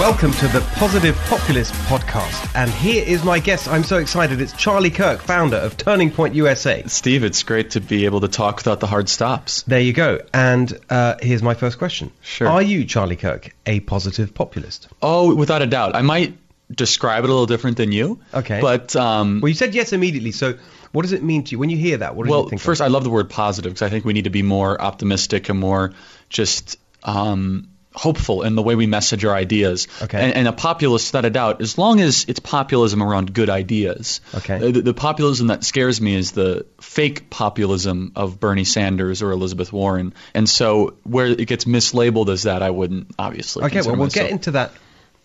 Welcome to the Positive Populist podcast. And here is my guest. I'm so excited. It's Charlie Kirk, founder of Turning Point USA. Steve, it's great to be able to talk without the hard stops. There you go. And uh, here's my first question. Sure. Are you, Charlie Kirk, a positive populist? Oh, without a doubt. I might describe it a little different than you. Okay. But um, Well, you said yes immediately. So what does it mean to you? When you hear that, what do well, you think? of? first, I love the word positive because I think we need to be more optimistic and more just um, hopeful in the way we message our ideas. Okay. And, and a populist, without a doubt, as long as it's populism around good ideas. Okay. The, the populism that scares me is the fake populism of Bernie Sanders or Elizabeth Warren. And so where it gets mislabeled as that, I wouldn't obviously. Okay, well, we'll myself. get into that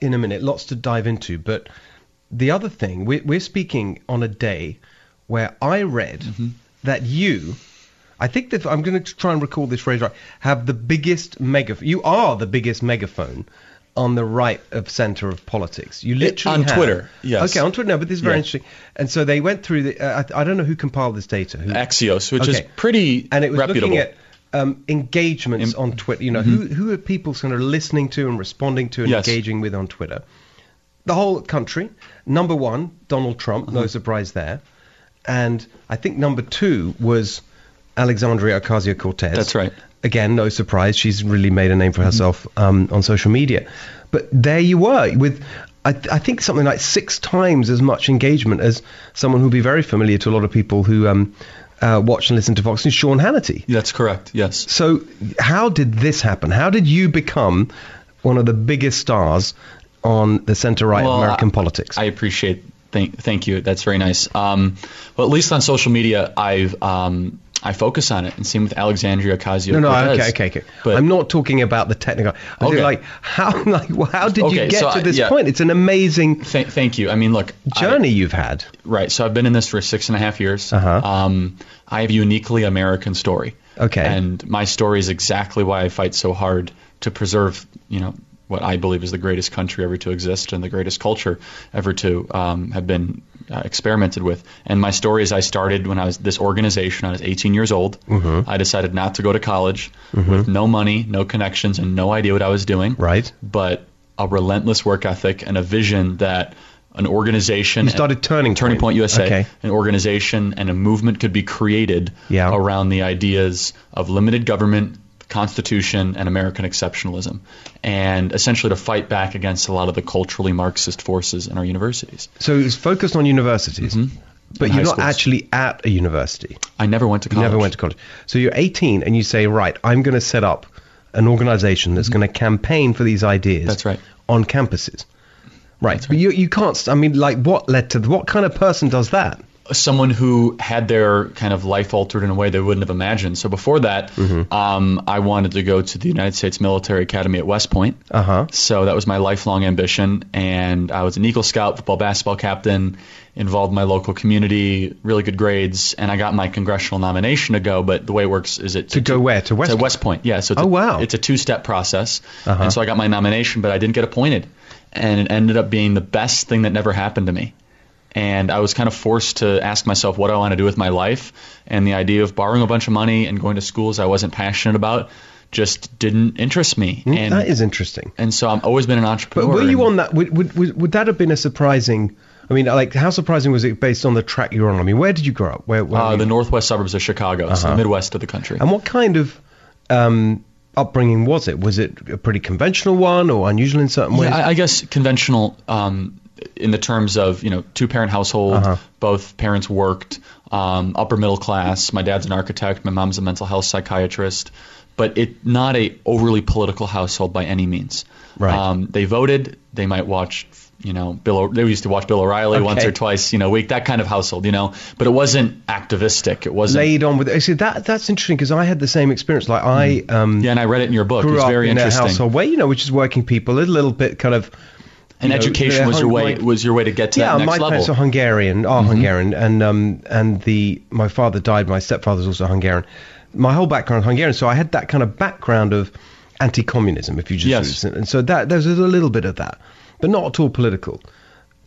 in a minute. Lots to dive into. But the other thing, we're, we're speaking on a day where I read Mm-hmm. that you, I think that I'm going to try and recall this phrase right, have the biggest megaphone. You are the biggest megaphone on the right of center of politics. You literally have. on have- Twitter, yes. Okay, on Twitter. No, but this is very Yeah. interesting. And so they went through the. Uh, I, I don't know who compiled this data. Who, Axios, which is pretty and it was reputable. looking at um, engagements Mm-hmm. on Twitter. You know, who who are people sort of listening to and responding to and Yes. engaging with on Twitter? The whole country. Number one, Donald Trump. Uh-huh. No surprise there. And I think number two was Alexandria Ocasio Cortez. That's right. Again, no surprise. She's really made a name for herself um, on social media. But there you were with. I, th- I think something like six times as much engagement as someone who'll be very familiar to a lot of people who um, uh, watch and listen to Fox News, Sean Hannity. That's correct. Yes. So, how did this happen? How did you become one of the biggest stars on the center right Well, of American I- politics? I appreciate. Thank, thank you. That's very nice. Um, well, at least on social media, I've um, I focus on it, and same with Alexandria Ocasio. no, no, okay, okay, okay. But I'm not talking about the technical. I'm Okay. like how, like well, how did you get so to I- this yeah. point? It's an amazing Th- thank you. I mean, look, I- journey you've had. right. So I've been in this for six and a half years. Uh-huh. Um, I have a uniquely American story. Okay. And my story is exactly why I fight so hard to preserve, you know, what I believe is the greatest country ever to exist and the greatest culture ever to um, have been uh, experimented with. And my story is I started when I was this organization. I was 18 years old. Mm-hmm. I decided not to go to college with no money, no connections, and no idea what I was doing. Right. But a relentless work ethic and a vision that an organization You started Turning Turning Point. Point USA, Okay. an organization and a movement could be created Yeah. around the ideas of limited government, Constitution, and American exceptionalism, and essentially to fight back against a lot of the culturally Marxist forces in our universities. So it's focused on universities, but Mm-hmm. And you're not schools. actually at a university. I never went to You college. never went to college. So you're 18 and you say, right, I'm going to set up an organization that's going to campaign for these ideas. Mm-hmm. That's right. On campuses. Right. But you, you can't, I mean, like, what led to, what kind of person does that? Someone who had their kind of life altered in a way they wouldn't have imagined. So before that, Mm-hmm. um, I wanted to go to the United States Military Academy at West Point. Uh huh. So that was my lifelong ambition, and I was an Eagle Scout, football, basketball captain, involved in my local community, really good grades, and I got my congressional nomination to go. But the way it works is it To go where? To West to West Point, yeah. So it's Oh, a, wow. it's a two-step process, Uh-huh. and so I got my nomination, but I didn't get appointed, and it ended up being the best thing that never happened to me. And I was kind of forced to ask myself what I want to do with my life, and the idea of borrowing a bunch of money and going to schools I wasn't passionate about just didn't interest me. And Mm, that is interesting. and so I've always been an entrepreneur. But were you on that? Would, would, would, would that have been a surprising? I mean, like, how surprising was it based on the track you're on? I mean, where did you grow up? Where? where uh, the northwest suburbs of Chicago, so Uh-huh. the Midwest of the country. and what kind of um, upbringing was it? Was it a pretty conventional one or unusual in certain ways? I, I guess conventional um, in the terms of you know two parent household, Uh-huh. both parents worked, um, upper middle class. My dad's an architect, my mom's a mental health psychiatrist, but it not a overly political household by any means. Right. Um, they voted. They might watch. You know, Bill. O- They used to watch Bill O'Reilly once or twice, you know, a week. That kind of household, you know. But it wasn't activistic. It wasn't. Laid on with. I see, that that's interesting because I had the same experience. Like I um, Mm. yeah, and I read it in your book. grew It's up very in a household where you know, which is working people, a little bit kind of. And know, education was your way like- was your way to get to yeah, that next my level. Mm-hmm. parents are Hungarian, are Hungarian, and um, and the my father died. My stepfather's also Hungarian. My whole background is Hungarian, so I had that kind of background of anti-communism, if you just Yes. use it. and so that there's a little bit of that, but not at all political.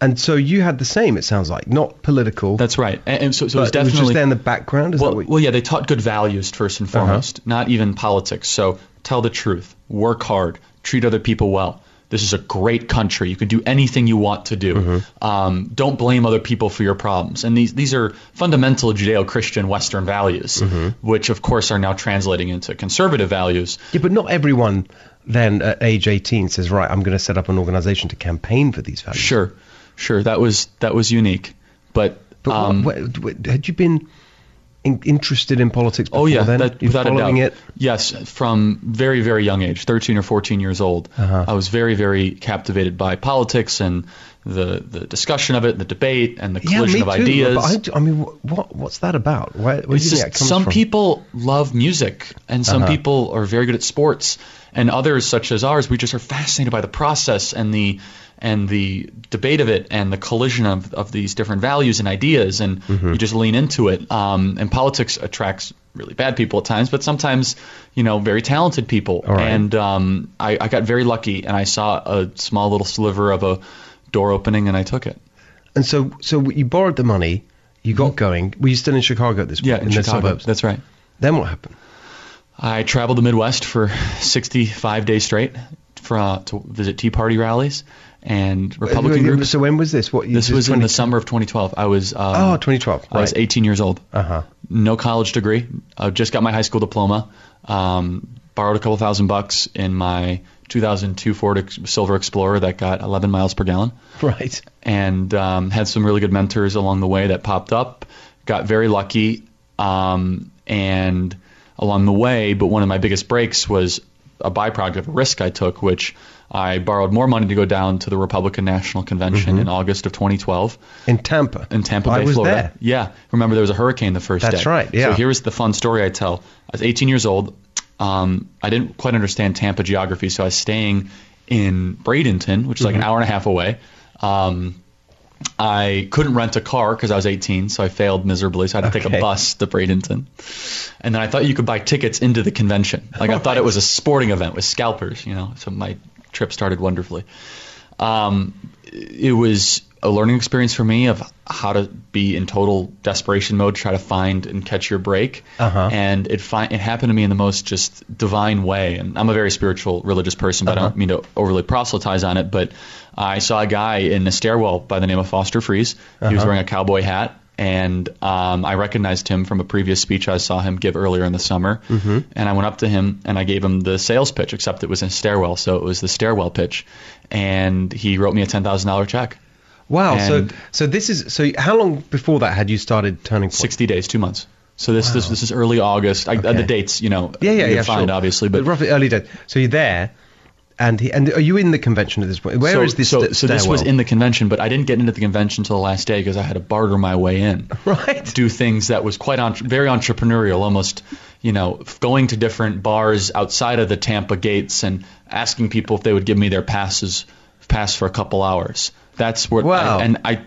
And so you had the same. It sounds like not political. That's right. And, and so, so it was but it was definitely just there in the background. Is well, what? well, yeah, they taught good values first and Uh-huh. foremost, not even politics. So tell the truth, work hard, treat other people well, This is a great country. You can do anything you want to do. Mm-hmm. Um, don't blame other people for your problems. And these these are fundamental Judeo-Christian Western values, Mm-hmm. which of course are now translating into conservative values. Yeah, but not everyone then at age 18 says, right, I'm going to set up an organization to campaign for these values. Sure, sure. That was that was unique, but. But um, what- what- had you been in, interested in politics before Oh yeah, then? that, without a doubt. following it? Yes, from very very young age, 13 or 14 years old, Uh-huh. I was very very captivated by politics and the the discussion of it, the debate, and the Yeah, collision me of too. ideas. I, I mean, what what's that about? Where, where do you It's think just some from? people love music, and some Uh-huh. people are very good at sports, and others, such as ours, we just are fascinated by the process and the and the debate of it and the collision of, of these different values and ideas, and Mm-hmm. you just lean into it. Um, and politics attracts really bad people at times, but sometimes, you know, very talented people. Right. And um, I, I got very lucky, and I saw a small little sliver of a door opening, and I took it. And so, so you borrowed the money, you got going. Were you still in Chicago at this point? Mm-hmm. Yeah, in, the Chicago. suburbs. That's right. Then what happened? I traveled the Midwest for 65 days straight for, uh, to visit Tea Party rallies and Republican groups. So when was this? What? you- This was in the summer of 2012. I was um, Oh, 2012. I was 18 years old. Uh huh. No college degree. I just got my high school diploma. Um, borrowed a couple thousand bucks in my 2002 Ford Ex- Silver Explorer that got 11 miles per gallon Right. and um, had some really good mentors along the way that popped up. Got very lucky, um, and along the way, but one of my biggest breaks was a byproduct of a risk I took, which I borrowed more money to go down to the Republican National Convention in August of 2012 In Tampa. in Tampa I Bay, was Florida. there. Yeah, remember there was a hurricane the first day. That's right, yeah. So here's the fun story I tell. I was 18 years old. Um, I didn't quite understand Tampa geography, so I was staying in Bradenton, which is like an Mm-hmm. hour and a half away. Um, I couldn't rent a car because I was 18, so I failed miserably. So I had to take a bus to Bradenton. And then I thought you could buy tickets into the convention. Like I thought it was a sporting event with scalpers, you know. So my trip started wonderfully. Um, it was a learning experience for me of how to be in total desperation mode, to try to find and catch your break. Uh-huh. And it fi- it happened to me in the most just divine way. And I'm a very spiritual, religious person, but I Uh-huh. don't mean to overly proselytize on it. But I saw a guy in a stairwell by the name of Foster Friess. He was Uh-huh. wearing a cowboy hat. And um, I recognized him from a previous speech I saw him give earlier in the summer. Mm-hmm. And I went up to him and I gave him the sales pitch, except it was in stairwell, so it was the stairwell pitch. And he wrote me a ten thousand dollar check. Wow. So, And- so this is. So, how long before that had you started turning? Point? 60 days, two months. So this this, this is early August. I, uh, the dates, you know, Yeah, yeah, yeah. find sure. obviously, but, roughly early days. So you're there, and he, and are you in the convention at this point? Where is so, this? So, st- so this was in the convention, but I didn't get into the convention until the last day because I had to barter my way in. right. do things that was quite entre- very entrepreneurial, almost you know, going to different bars outside of the Tampa gates and asking people if they would give me their passes pass for a couple hours. That's where Wow. I, and I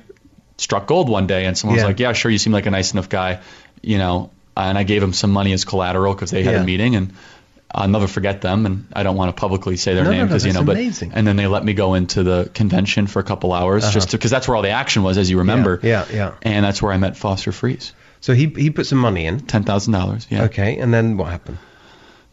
struck gold one day and someone Yeah. was like, "Yeah, sure, you seem like a nice enough guy," you know, and I gave him some money as collateral because they had Yeah. a meeting and I'll never forget them, and I don't want to publicly say their No, no, name no, because you know. But amazing. and then they let me go into the convention for a couple hours just because that's where all the action was, as you remember. Yeah, yeah. And that's where I met Foster Friess. So he he put some money in. Ten thousand dollars. Yeah. Okay, and then what happened?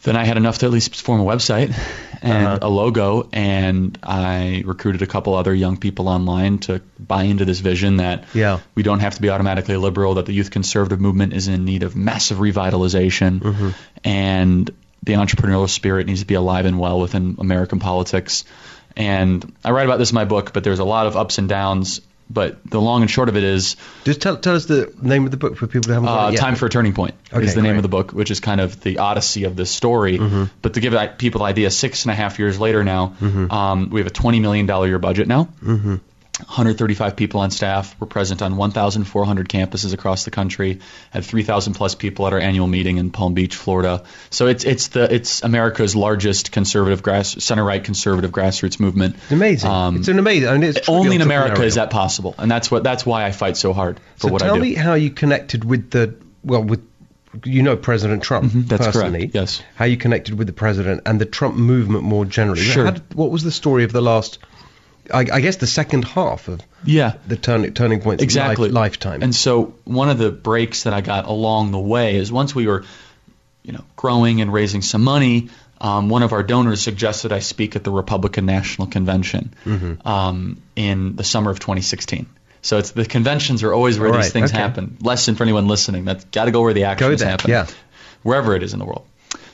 Then I had enough to at least form a website and Uh-huh. a logo, and I recruited a couple other young people online to buy into this vision that Yeah. we don't have to be automatically liberal, that the youth conservative movement is in need of massive revitalization, Mm-hmm. and the entrepreneurial spirit needs to be alive and well within American politics. And I write about this in my book, but there's a lot of ups and downs. But the long and short of it is, Just tell tell us the name of the book for people who haven't uh. Time for a Turning Point Okay, is the name of the book, which is kind of the odyssey of this story. Mm-hmm. But to give people the idea, six and a half years later now, um, we have a $20 million year budget now. Mm-hmm. 135 people on staff. We're present on 1,400 campuses across the country. Had 3,000 plus people at our annual meeting in Palm Beach, Florida. So it's it's the it's America's largest conservative grass center right conservative grassroots movement. It's amazing. Um, it's an amazing. I mean, it's only in America is that possible, and that's what that's why I fight so hard for So what I do. So tell me how you connected with the well with you know President Trump Mhm, that's correct, personally. yes. How you connected with the president and the Trump movement more generally. Sure. Did- what was the story of the last? I, I guess the second half of yeah, the turning turning points exactly life, lifetime. And so one of the breaks that I got along the way is once we were, you know, growing and raising some money, um, one of our donors suggested I speak at the Republican National Convention Mm-hmm. um, in the summer of 2016. So it's the conventions are always where these things okay. happen. Lesson for anyone listening: that's got to go where the actions there, happen, yeah. wherever it is in the world.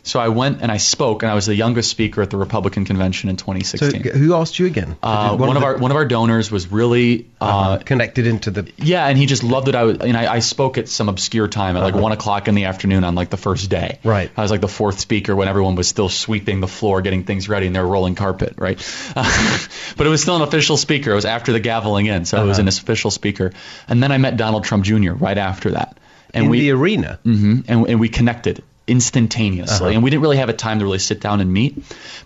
So I went and I spoke, and I was the youngest speaker at the Republican convention in 2016. g- who asked you again? uh, Did one, of the- our one of our donors was really uh, uh, connected into the. yeah, and he just loved that I was. And I, I spoke at some obscure time at like Uh-huh. one o'clock in the afternoon on like the first day. Right. I was like the fourth speaker when everyone was still sweeping the floor, getting things ready, and they were rolling carpet. Right. but it was still an official speaker. It was after the gaveling in, so it was Uh-huh. an official speaker. And then I met Donald Trump Jr. right after that, and in we the arena. Mm-hmm, and, and we connected instantaneously, Uh-huh. and we didn't really have a time to really sit down and meet.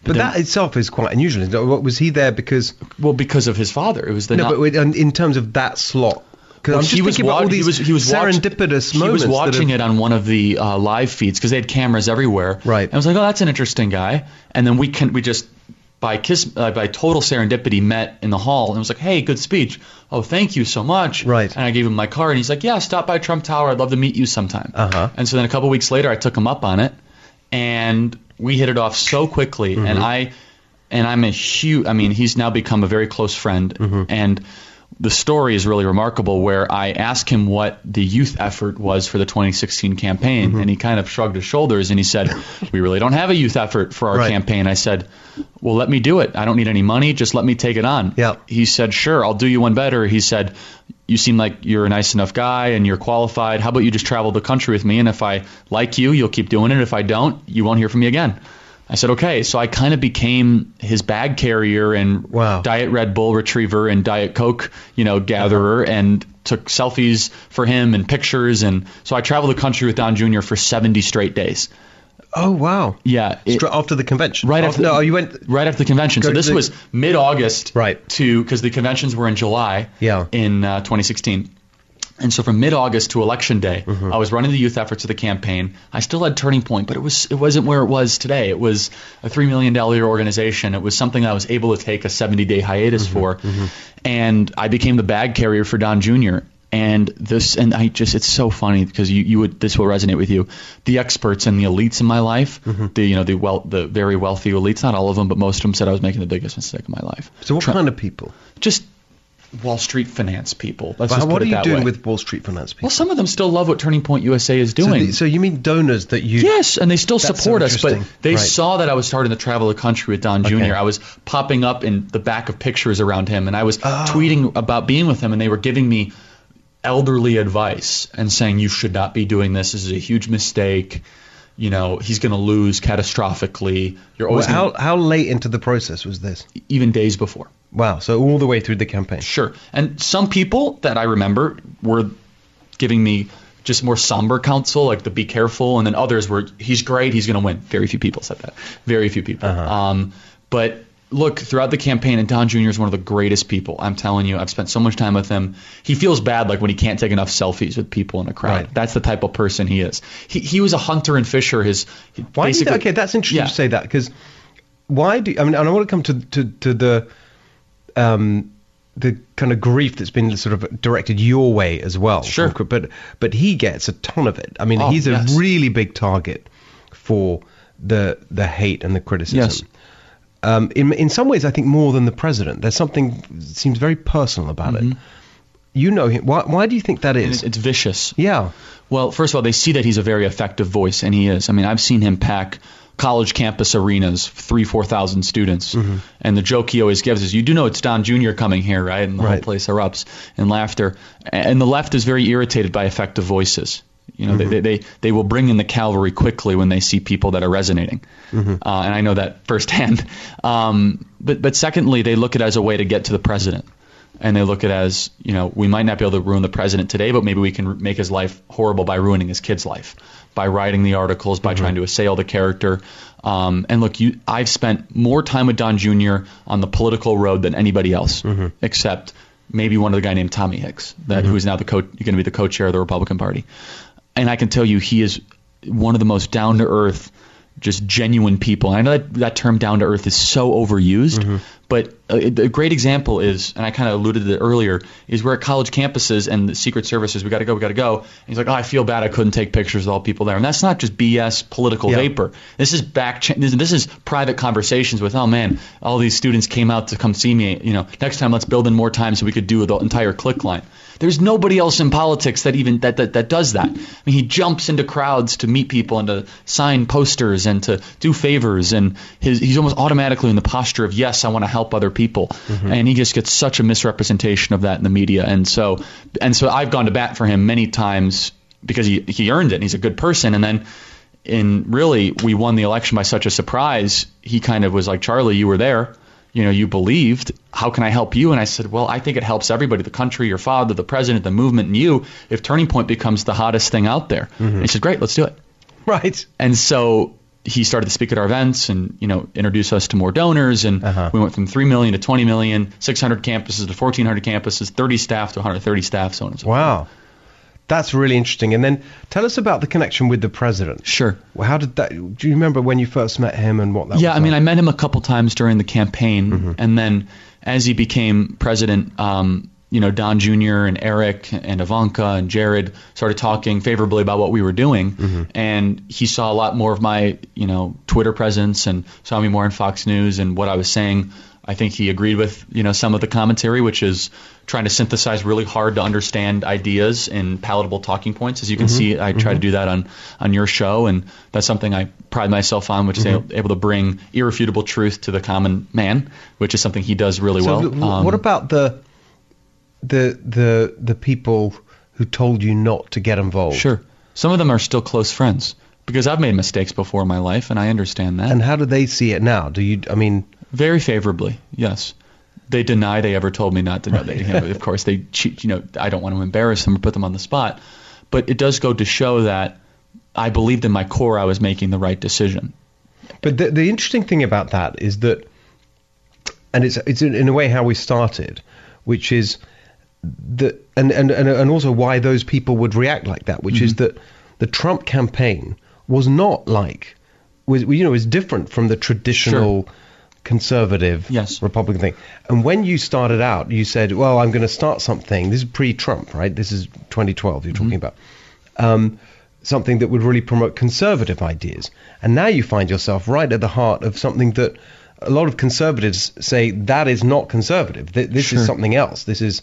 But then- that itself is quite unusual. What Was he there because well, because of his father, it was the no? not- But in terms of that slot, because Well, he was wa- he was- he was watch- serendipitous he was watching have- it on one of the uh, live feeds because they had cameras everywhere. Right. And I was like, oh, that's an interesting guy. And then we can we just by kiss uh, by total serendipity met in the hall and was like, hey, good speech. Oh, thank you so much. Right. And I gave him my card and he's like, yeah, stop by Trump Tower. I'd love to meet you sometime. Uh-huh. And so then a couple weeks later, I took him up on it, and we hit it off so quickly. Mm-hmm. And I and I'm a huge. I mean, he's now become a very close friend, Mm-hmm. and the story is really remarkable. Where I asked him what the youth effort was for the 2016 campaign, Mm-hmm. and he kind of shrugged his shoulders and he said, "We really don't have a youth effort for our Right. campaign." I said, "Well, let me do it. I don't need any money. Just let me take it on." Yeah. He said, "Sure, I'll do you one better." He said, "You seem like you're a nice enough guy and you're qualified. How about you just travel the country with me? And if I like you, you'll keep doing it. If I don't, you won't hear from me again." I said, "Okay." So I kind of became his bag carrier and Wow. Diet Red Bull retriever and Diet Coke, you know, gatherer, and took selfies for him and pictures. And so I traveled the country with Don Jr. for 70 straight days. Oh wow! Yeah. it- Straight after the convention. Right Oh, after no, you went. right after the convention. So this the- was mid August, Right. To because the conventions were in July, Yeah. in uh, 2016. And so from mid August to election day, Mm-hmm. I was running the youth efforts of the campaign. I still had Turning Point, but it was it wasn't where it was today. It was a three million dollar organization. It was something I was able to take a 70 day hiatus Mm-hmm. for, and I became the bag carrier for Don Jr. And this, and I just, it's so funny because you, you would, this will resonate with you. The experts and the elites in my life, Mm-hmm. the, you know, the well, the very wealthy elites, not all of them, but most of them said I was making the biggest mistake of my life. So what Try- kind of people? Just Wall Street finance people. Let's But what are you doing way. with Wall Street finance people? Well, some of them still love what Turning Point USA is so, doing. the- so you mean donors that you? Yes, and they still That's so support us, but they Right. saw that I was starting to travel the country with Don Jr. Okay. I was popping up in the back of pictures around him, and I was Oh. tweeting about being with him, and they were giving me elderly advice and saying, You should not be doing this. This is a huge mistake. You know, he's going to lose catastrophically. You're Well, always how gonna, how late into the process was this? even days before. Wow. So all the way through the campaign. Sure. And some people that I remember were giving me just more somber counsel, like the be careful, and then others were he's great, he's going to win. Very few people said that. Very few people. Uh-huh. Um, but look, throughout the campaign, and Don Jr. is one of the greatest people. I'm telling you, I've spent so much time with him. He feels bad like when he can't take enough selfies with people in a crowd. Right. That's the type of person he is. He, he was a hunter and fisher. His Why do you basically, think, okay, that's interesting Yeah. to say that because why do I mean? And I want to come to to, to the um the kind of grief that's been sort of directed your way as well. Sure. But but he gets a ton of it. I mean, Oh, he's a yes. really big target for the the hate and the criticism. Yes. Um, in in some ways, I think more than the president. There's something that seems very personal about it. You know him. Why why do you think that Mm-hmm. it's, it's vicious. yeah. Well, first of all, they see that he's a very effective voice, and he is. I mean, I've seen him pack college campus arenas, three, four thousand students, Mm-hmm. and the joke he always gives is, "You do know it's Don Jr. coming here, right?" And the whole place erupts in laughter. And the left is very irritated by effective voices. You know, Mm-hmm. they, they they will bring in the cavalry quickly when they see people that are resonating, Mm-hmm. uh, and I know that firsthand. Um, but but secondly, they look at it as a way to get to the president and they look at it as you know we might not be able to ruin the president today, but maybe we can make his life horrible by ruining his kid's life, by writing the articles, by trying to assail the character. Um, and look, you, I've spent more time with Don Jr. on the political road than anybody else, mm-hmm. except maybe one of the guy named Tommy Hicks, that mm-hmm. who is now the co- going to be the co-chair of the Republican Party. And I can tell you, he is one of the most down to earth just genuine people. And I know that that term down to earth is so overused, mm-hmm. But a, a great example is, and I kind of alluded to it earlier, is we're at college campuses and the Secret Service says, we got to go, we got to go. And he's like, oh, I feel bad I couldn't take pictures of all people there. And that's not just BS political Yeah. vapor. This is back, this, this is private conversations with, oh man, all these students came out to come see me. You know, next time let's build in more time so we could do the entire click line. There's nobody else in politics that even that, that that does that. I mean, he jumps into crowds to meet people and to sign posters and to do favors, and his, he's almost automatically in the posture of yes, I want to help other people, mm-hmm. and he just gets such a misrepresentation of that in the media, and so and so I've gone to bat for him many times because he he earned it, and he's a good person, and then. In really, we won the election by such a surprise. He kind of was like, Charlie, you were there you know, you believed. How can I help you? And I said, well, I think it helps everybody, the country, your father, the president, the movement, and you, if Turning Point becomes the hottest thing out there. And he said, great, let's do it. Right. And so he started to speak at our events and, you know, introduce us to more donors. And Uh-huh. we went from 3 million to 20 million, 600 campuses to 1,400 campuses, 30 staff to 130 staff, so on and so forth. Wow. That's really interesting. And then tell us about the connection with the president. Sure. How did that? Do you remember when you first met him and what that? Yeah, I mean, I met him a couple times during the campaign, and then as he became president, um, you know, Don Jr. and Eric and Ivanka and Jared started talking favorably about what we were doing, and he saw a lot more of my, you know, Twitter presence and saw me more on Fox News and what I was saying. I think he agreed with, you know, some of the commentary, which is trying to synthesize really hard to understand ideas in palatable talking points. As you can mm-hmm. see, I try to mm-hmm. do that on on your show, and that's something I pride myself on, which is mm-hmm. able, to bring irrefutable truth to the common man, which is something he does really So well. Um, what about the the the the people who told you not to get involved? Sure, some of them are still close friends because I've made mistakes before in my life, and I understand that. And how do they see it now? Do you? I mean, Very favorably, yes. They deny they ever told me not to know. You of course, they cheat. You know, I don't want to embarrass them or put them on the spot, but it does go to show that I believed in my core I was making the right decision. But the, the interesting thing about that is that, and it's it's in, a way how we started, which is that, and, and and and also why those people would react like that, which is mm-hmm. that the Trump campaign was not like was you know was different from the traditional. Conservative Yes. Republican thing. And when you started out, you said, Well, I'm going to start something. This is pre Trump, right? This is 2012 you're talking about. Um, something that would really promote conservative ideas. And now you find yourself right at the heart of something that a lot of conservatives say that is not conservative. Th- This Sure. is something else. This is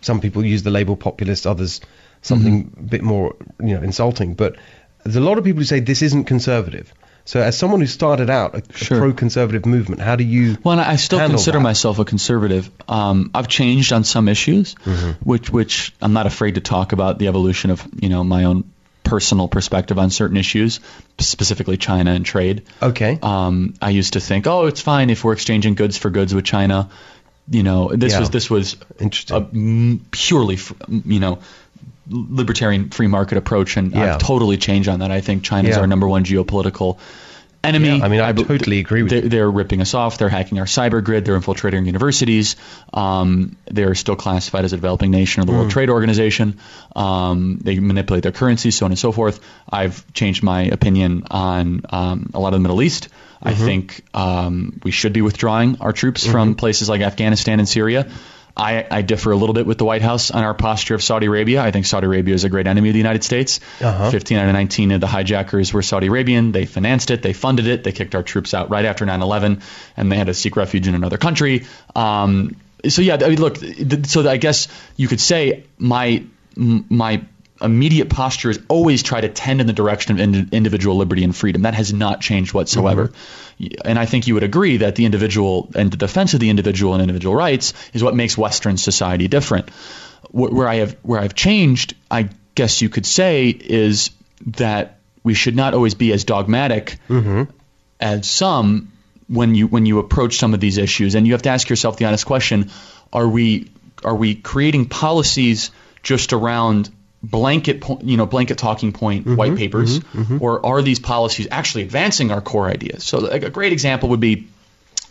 some people use the label populist, others something Mm-hmm. a bit more you know insulting. But there's a lot of people who say this isn't conservative. So as someone who started out a, Sure. a pro-conservative movement, how do you? Well, I still consider that? myself a conservative. Um, I've changed on some issues, Mm-hmm. which which I'm not afraid to talk about the evolution of you know my own personal perspective on certain issues, specifically China and trade. Okay. Um, I used to think, oh, it's fine if we're exchanging goods for goods with China. You know, this Yeah. was this was Interesting. a purely, f- you know, libertarian free market approach, and Yeah. I've totally changed on that. I think China's Yeah. our number one geopolitical enemy. Yeah, I mean, I be- totally agree with they, you. They're ripping us off. They're hacking our cyber grid. They're infiltrating universities. Um, they're still classified as a developing nation of the Mm. World Trade Organization. Um, they manipulate their currency, so on and so forth. I've changed my opinion on um, a lot of the Middle East. I Mm-hmm. think um, we should be withdrawing our troops from places like Afghanistan and Syria. I, I differ a little bit with the White House on our posture of Saudi Arabia. I think Saudi Arabia is a great enemy of the United States. Uh-huh. 15 out of 19 of the hijackers were Saudi Arabian. They financed it, they funded it, they kicked our troops out right after 9 11, and they had to seek refuge in another country. Um, so, yeah, I mean, look, th- so I guess you could say my, my immediate posture is always try to tend in the direction of ind- individual liberty and freedom. That has not changed whatsoever. Mm-hmm. And I think you would agree that the individual and the defense of the individual and individual rights is what makes Western society different. Wh- Where I have where I've changed, I guess you could say, is that we should not always be as dogmatic mm-hmm. as some when you when you approach some of these issues, and you have to ask yourself the honest question: Are we are we creating policies just around blanket you know blanket talking point mm-hmm. white papers, mm-hmm. Mm-hmm. or are these policies actually advancing our core ideas? So like, a great example would be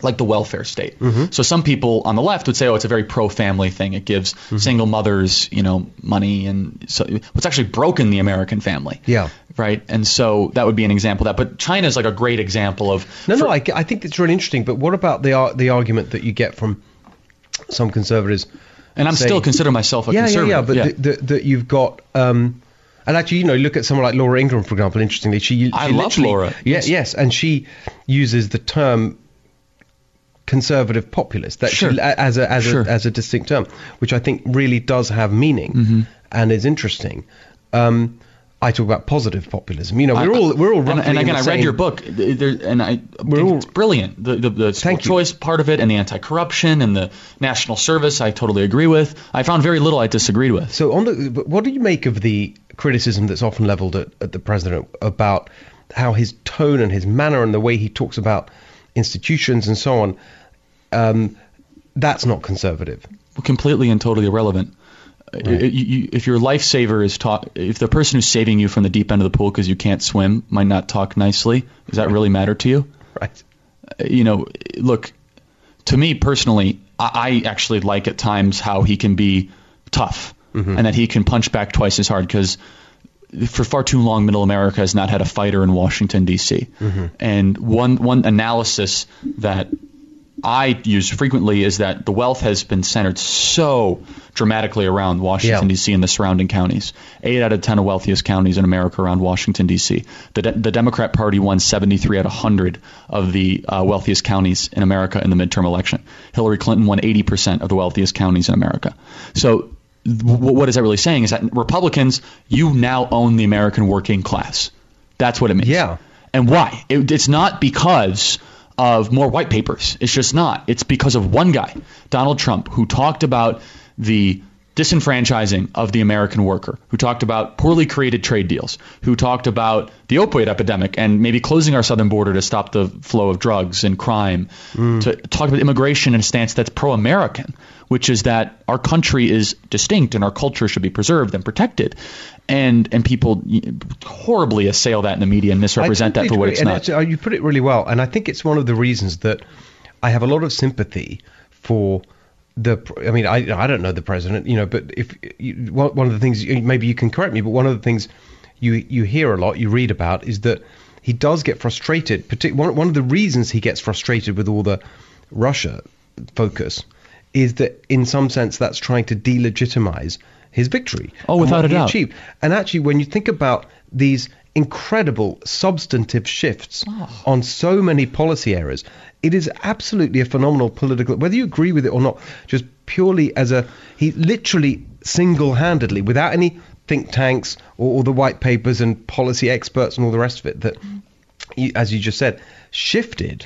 like the welfare state. So some people on the left would say, "Oh, it's a very pro-family thing. It gives single mothers, you know, money, and so it's actually broken the American family." Yeah. right? And so that would be an example of that. But China is like a great example of No, no, I, I think it's really interesting. But what about the the argument that you get from some conservatives? And I'm saying- still consider myself a yeah, yeah, conservative. yeah. But the- the- that you've got. Um, and actually, you know, look at someone like Laura Ingraham, for example. Interestingly, she. I love Laura. Yeah, Yes. yes, and she uses the term conservative populist that Sure. she, as a as Sure. a as a distinct term, which I think really does have meaning Mm-hmm. and is interesting. Um, I talk about positive populism. You know, we're I- all we're all and, and again, I read your book, there, and I We're all- it's brilliant. The the, the Thank you. choice part of it, and the anti-corruption, and the national service, I totally agree with. I found very little I disagreed with. So, on the, but what do you make of the criticism that's often leveled at, at the president about how his tone and his manner and the way he talks about institutions and so on? Um, that's not conservative. completely and totally irrelevant. Uh, you- if your lifesaver is talk, if the person who's saving you from the deep end of the pool because you can't swim might not talk nicely, does that really matter to you? Right. Uh, You know, look, to me personally, I, I actually like at times how he can be tough and that he can punch back twice as hard because for far too long, Middle America has not had a fighter in Washington D.C. And one one analysis that I use frequently is that the wealth has been centered so dramatically around Washington Yeah. D.C. and the surrounding counties. Eight out of ten of wealthiest counties in America around Washington D.C. The, de- the Democrat Party won 73 out of 100 of the uh, wealthiest counties in America in the midterm election. Hillary Clinton won 80 percent of the wealthiest counties in America. So. th- What is that really saying is that Republicans, you now own the American working class. That's what it means. Yeah. And why? It, it's not because of more white papers. It's just not. It's because of one guy, Donald Trump, who talked about the disenfranchising of the American worker, who talked about poorly created trade deals, who talked about the opioid epidemic and maybe closing our southern border to stop the flow of drugs and crime, to talk about immigration in a stance that's pro American, which is that our country is distinct and our culture should be preserved and protected. And, and people horribly assail that in the media and misrepresent that for what it's not. Uh, you put it really well, and I think it's one of the reasons that I have a lot of sympathy for the. I mean, I I don't know the president, you know, but if you, one of the things maybe you can correct me, but one of the things you you hear a lot, you read about, is that he does get frustrated. One one of the reasons he gets frustrated with all the Russia focus is that in some sense that's trying to delegitimize his victory. Oh, without a doubt. achieved. And actually, when you think about these incredible substantive shifts Oh. on so many policy areas, it is absolutely a phenomenal political. Whether you agree with it or not, just purely as a he literally single-handedly, without any think tanks or, or the white papers and policy experts and all the rest of it, that, mm-hmm. you, as you just said, shifted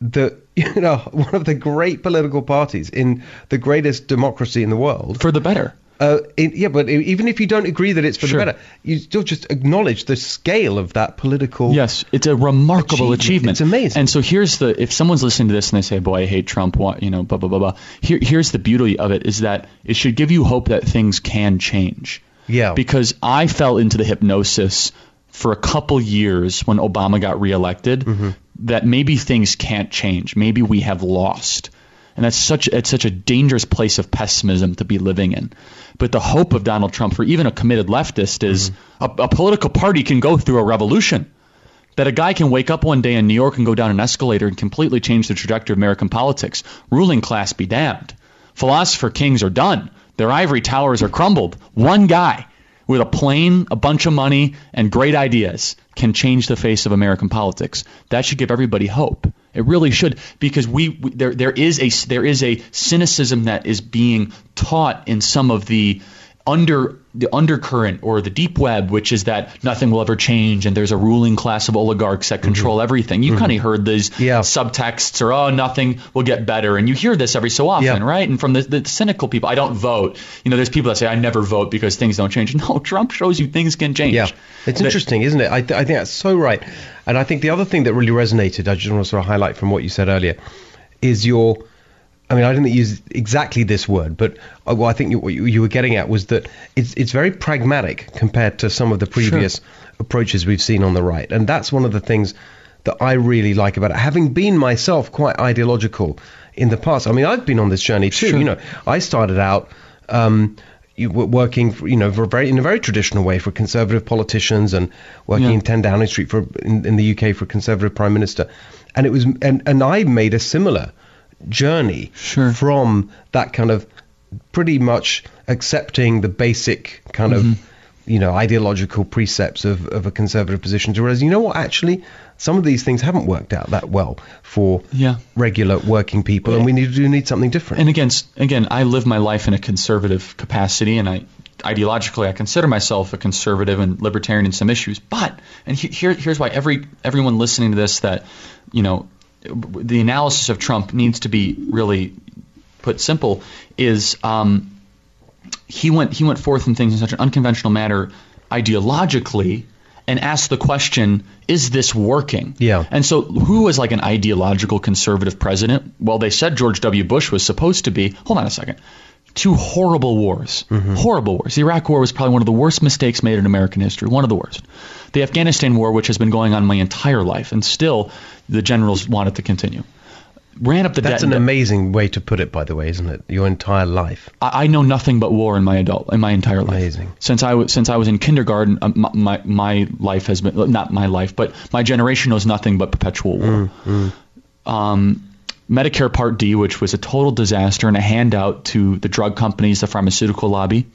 the you know one of the great political parties in the greatest democracy in the world for the better. Uh, in, yeah, but even if you don't agree that it's for Sure. the better, you still just acknowledge the scale of that political. Yes, it's a remarkable Achievement. achievement. It's amazing. And so here's the if someone's listening to this and they say, "Boy, I hate Trump," what you know, blah blah blah blah. Here, here's the beauty of it is that it should give you hope that things can change. Yeah. Because I fell into the hypnosis for a couple years when Obama got reelected Mm-hmm. that maybe things can't change. Maybe we have lost. And that's such it's such a dangerous place of pessimism to be living in. But the hope of Donald Trump for even a committed leftist is Mm-hmm. a, a political party can go through a revolution. That a guy can wake up one day in New York and go down an escalator and completely change the trajectory of American politics. Ruling class be damned. Philosopher kings are done. Their ivory towers are crumbled. One guy with a plane, a bunch of money, and great ideas can change the face of American politics. That should give everybody hope. It really should, because we, we there there is a there is a cynicism that is being taught in some of the under the undercurrent or the deep web, which is that nothing will ever change and there's a ruling class of oligarchs that mm-hmm. control everything. You've mm-hmm. kind of heard these Yeah. subtexts or oh nothing will get better, and you hear this every so often, Yeah. right? And from the, the cynical people, I don't vote. You know, there's people that say I never vote because things don't change. No, Trump shows you things can change. Yeah, it's That- interesting, isn't it? I, th- I think that's so right. And I think the other thing that really resonated, I just want to sort of highlight from what you said earlier, is your. I mean, I didn't use exactly this word, but uh, what I think you, what you, you were getting at was that it's it's very pragmatic compared to some of the previous approaches we've seen on the right, and that's one of the things that I really like about it. Having been myself quite ideological in the past, I mean, I've been on this journey too. Sure. You know, I started out. Um, you were working, for, you know, for very in a very traditional way for conservative politicians, and working Yeah. in 10 Downing Street for in, in the UK for a conservative prime minister, and it was and and I made a similar journey Sure. from that kind of pretty much accepting the basic kind Mm-hmm. of you know ideological precepts of, of a conservative position to realize you know what actually some of these things haven't worked out that well for Yeah. regular working people and we need to do need something different And again, again, I live my life in a conservative capacity, and I ideologically I consider myself a conservative and libertarian in some issues. But and he, here, here's why every everyone listening to this that you know the analysis of Trump needs to be really put simple is um, he went he went forth in things in such an unconventional manner ideologically and asked the question is this working? Yeah. and so who was like an ideological conservative president? Well they said george w. Bush was supposed to be. Hold on a second two horrible wars. Horrible wars. The iraq war was probably one of the worst mistakes made in american history one of the worst. The afghanistan war which has been going on my entire life and still the generals want it to continue. Ran up the that's debt an amazing way to put it by the way isn't it? Your entire life. I, I know nothing but war in my adult in my entire life. Amazing. Since I was since I was in kindergarten, uh, my, my my life has been not my life, but my generation knows nothing but perpetual war. Um, Medicare Part D, which was a total disaster and a handout to the drug companies, the pharmaceutical lobby,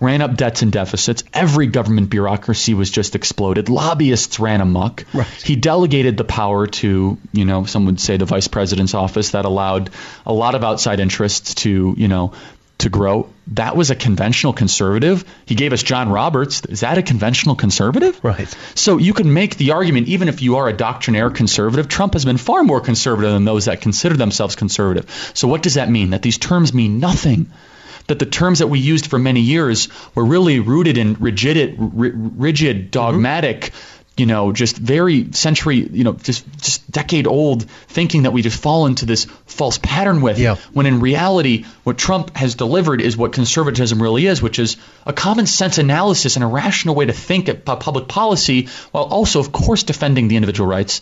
ran up debts and deficits. Every government bureaucracy was just exploded. Lobbyists ran amok. Right. He delegated the power to, you know, some would say the vice president's office that allowed a lot of outside interests to, you know, to grow. That was a conventional conservative. He gave us John Roberts. Is that a conventional conservative? Right. So you can make the argument, even if you are a doctrinaire conservative, Trump has been far more conservative than those that consider themselves conservative. So what does that mean? That these terms mean nothing. That the terms that we used for many years were really rooted in rigid, ri- rigid, mm-hmm. dogmatic, you know, just very century, you know, just just decade old thinking that we just fall into this false pattern with. Yeah. When in reality, what Trump has delivered is what conservatism really is, which is a common sense analysis and a rational way to think about public policy, while also, of course, defending the individual rights.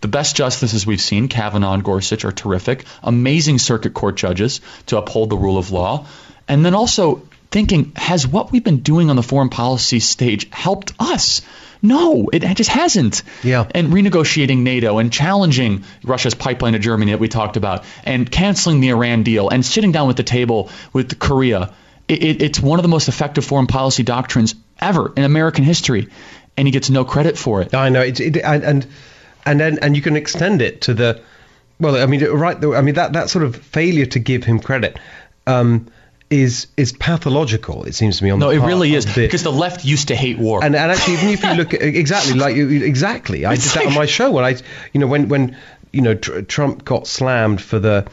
The best justices we've seen, Kavanaugh and Gorsuch, are terrific. Amazing circuit court judges to uphold the rule of law. And then also thinking, has what we've been doing on the foreign policy stage helped us? No, it just hasn't. Yeah. And renegotiating NATO and challenging Russia's pipeline to Germany that we talked about, and canceling the Iran deal, and sitting down with the table with Korea. It, it, it's one of the most effective foreign policy doctrines ever in American history, and he gets no credit for it. I know it's it, and and and then and you can extend it to the well I mean right I mean that that sort of failure to give him credit um, is is pathological it seems to me on No, the it really is the- because the left used to hate war. and and actually even if you look at exactly like you exactly I did It's that on my show when I you know when when you know tr- Trump got slammed for the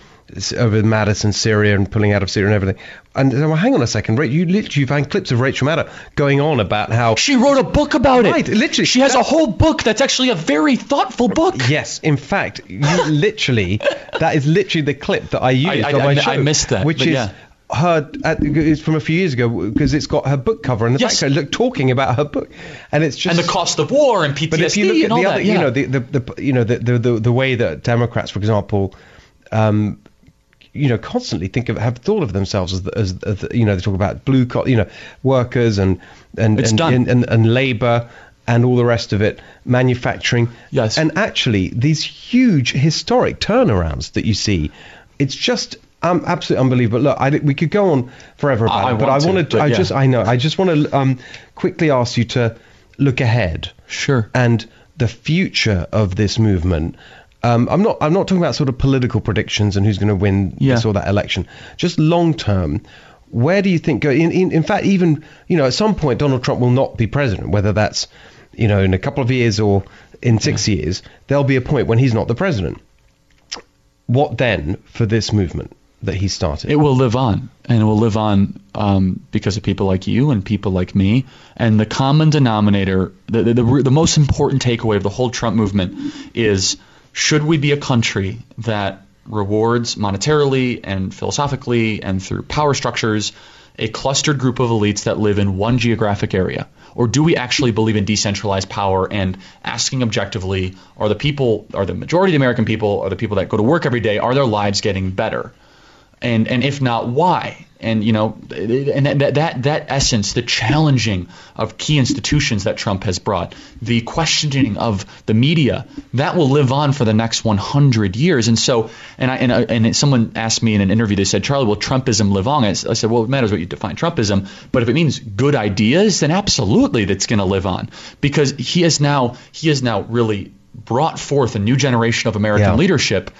over Mattis and Syria and pulling out of Syria and everything and well, hang on a second you literally found clips of Rachel Maddow going on about how she wrote a book about it. Right, literally. She has a whole book that's actually a very thoughtful book. Yes, in fact, you literally that is literally the clip that I used I- on my I- show. I missed that, which but is yeah. Her. At, it's from a few years ago because it's got her book cover in the Yes. background, look talking about her book, and it's just And the cost of war and PTSD But if you look at and the that, other, yeah. you know, the, the, the you know the, the the the way that Democrats, for example, um, you know, constantly think of have thought of themselves as, the, as, as you know they talk about blue collar, you know, workers and and and, and, and, and labor and all the rest of it, manufacturing. Yes. And actually, these huge historic turnarounds that you see, it's just um, absolutely unbelievable. Look, I, we could go on forever about I- I it, but want I to, wanted—I yeah. just, I know, I just want to um, quickly ask you to look ahead Sure. and the future of this movement. Um, I'm not. I'm not talking about sort of political predictions and who's going to win Yeah. this or that election. Just long term. Where do you think go? In, in, in fact, even you know, at some point, Donald Trump will not be president. Whether that's you know in a couple of years or in six years, there'll be a point when he's not the president. What then for this movement that he started? It will live on, and it will live on um, because of people like you and people like me. And the common denominator, the, the, the, the most important takeaway of the whole Trump movement is should we be a country that rewards monetarily and philosophically and through power structures a clustered group of elites that live in one geographic area? Or do we actually believe in decentralized power and asking objectively, are the people, are the majority of the American people, are the people that go to work every day, are their lives getting better? And and if not, why? And you know, and that that that essence, the challenging of key institutions that Trump has brought, the questioning of the media, that will live on for the next 100 years. And so, and I and, I, and someone asked me in an interview, they said, Charlie, will Trumpism live on? I said, well, it matters what you define Trumpism, but if it means good ideas, then absolutely, that's going to live on because he has now he has now really brought forth a new generation of American Yeah. leadership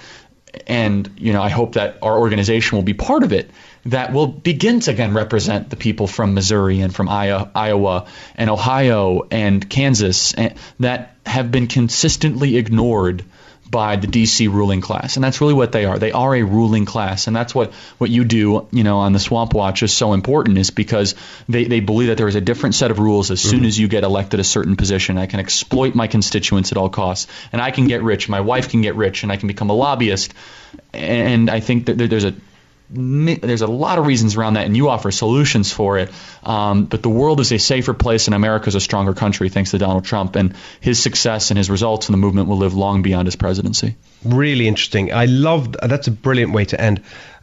and you know I hope that our organization will be part of it that will begin to again represent the people from Missouri and from Iowa and Ohio and Kansas and, that have been consistently ignored by the DC ruling class. And that's really what they are. They are a ruling class. And that's what what you do you know on the Swamp Watch is so important is because they, they believe that there is a different set of rules as soon mm-hmm. as you get elected a certain position. I can exploit my constituents at all costs. And I can get rich. My wife can get rich. And I can become a lobbyist. And I think that there's a there's a lot of reasons around that, and you offer solutions for it. Um, but the world is a safer place, and America is a stronger country thanks to Donald Trump, and his success and his results in the movement will live long beyond his presidency. really interesting. I love that's a brilliant way to end.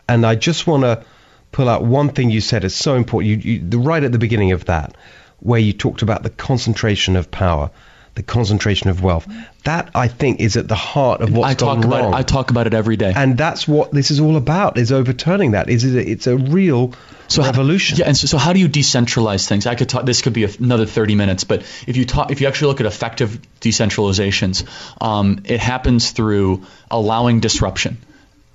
And I just want to pull out one thing you said is so important. You, you right at the beginning of that, where you talked about the concentration of power, the concentration of wealth. That I think is at the heart of what's I talk gone about wrong. it, I talk about it every day. and that's what this is all about: is overturning that. Is it? It's a real So how- revolution. Yeah, and so, so how do you decentralize things? I could talk. This could be another 30 minutes, but if you talk, if you actually look at effective decentralizations, um, it happens through allowing disruption,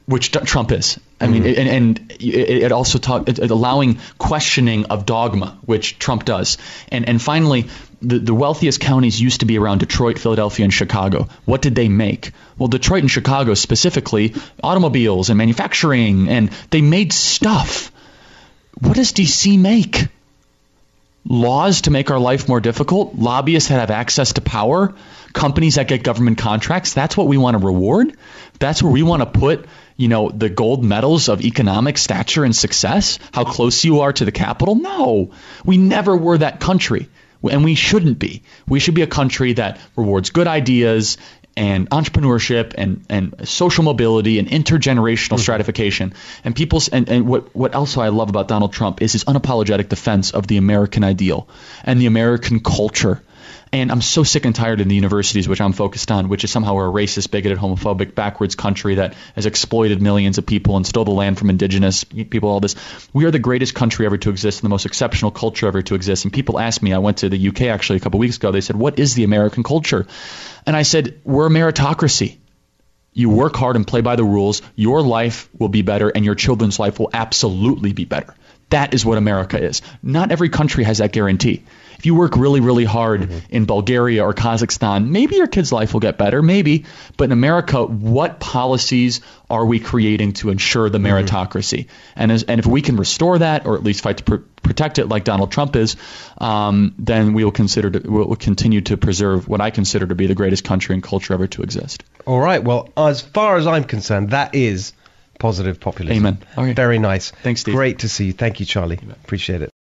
which Trump is. I mean, Mm-hmm. and, and it, it also talk it, it allowing questioning of dogma, which Trump does, and and finally. The, the wealthiest counties used to be around Detroit, Philadelphia, and Chicago. What did they make? Well, Detroit and Chicago specifically, automobiles and manufacturing, and they made stuff. What does DC make? Laws to make our life more difficult, lobbyists that have access to power, companies that get government contracts. That's what we want to reward. That's where we want to put, you know, the gold medals of economic stature and success, how close you are to the capital. No, we never were that country. And we shouldn't be. We should be a country that rewards good ideas and entrepreneurship and, and social mobility and intergenerational mm-hmm. stratification. And people's and, and what what also I love about Donald Trump is his unapologetic defense of the American ideal and the American culture. And I'm so sick and tired in the universities, which I'm focused on, which is somehow a racist, bigoted, homophobic, backwards country that has exploited millions of people and stole the land from indigenous people, all this. We are the greatest country ever to exist and the most exceptional culture ever to exist. And people ask me, I went to the UK actually a couple weeks ago, they said, What is the American culture? And I said, We're a meritocracy. You work hard and play by the rules, your life will be better and your children's life will absolutely be better. That is what America is. Not every country has that guarantee. If you work really, really hard in Bulgaria or Kazakhstan, maybe your kid's life will get better, maybe. But in America, what policies are we creating to ensure the meritocracy? And, as, and if we can restore that, or at least fight to pr- protect it, like Donald Trump is, um, then we will consider to, we'll continue to preserve what I consider to be the greatest country and culture ever to exist. All right. Well, as far as I'm concerned, that is positive populism. Amen. Very nice. Thanks, Steve. Great to see you. Thank you, Charlie. Appreciate it.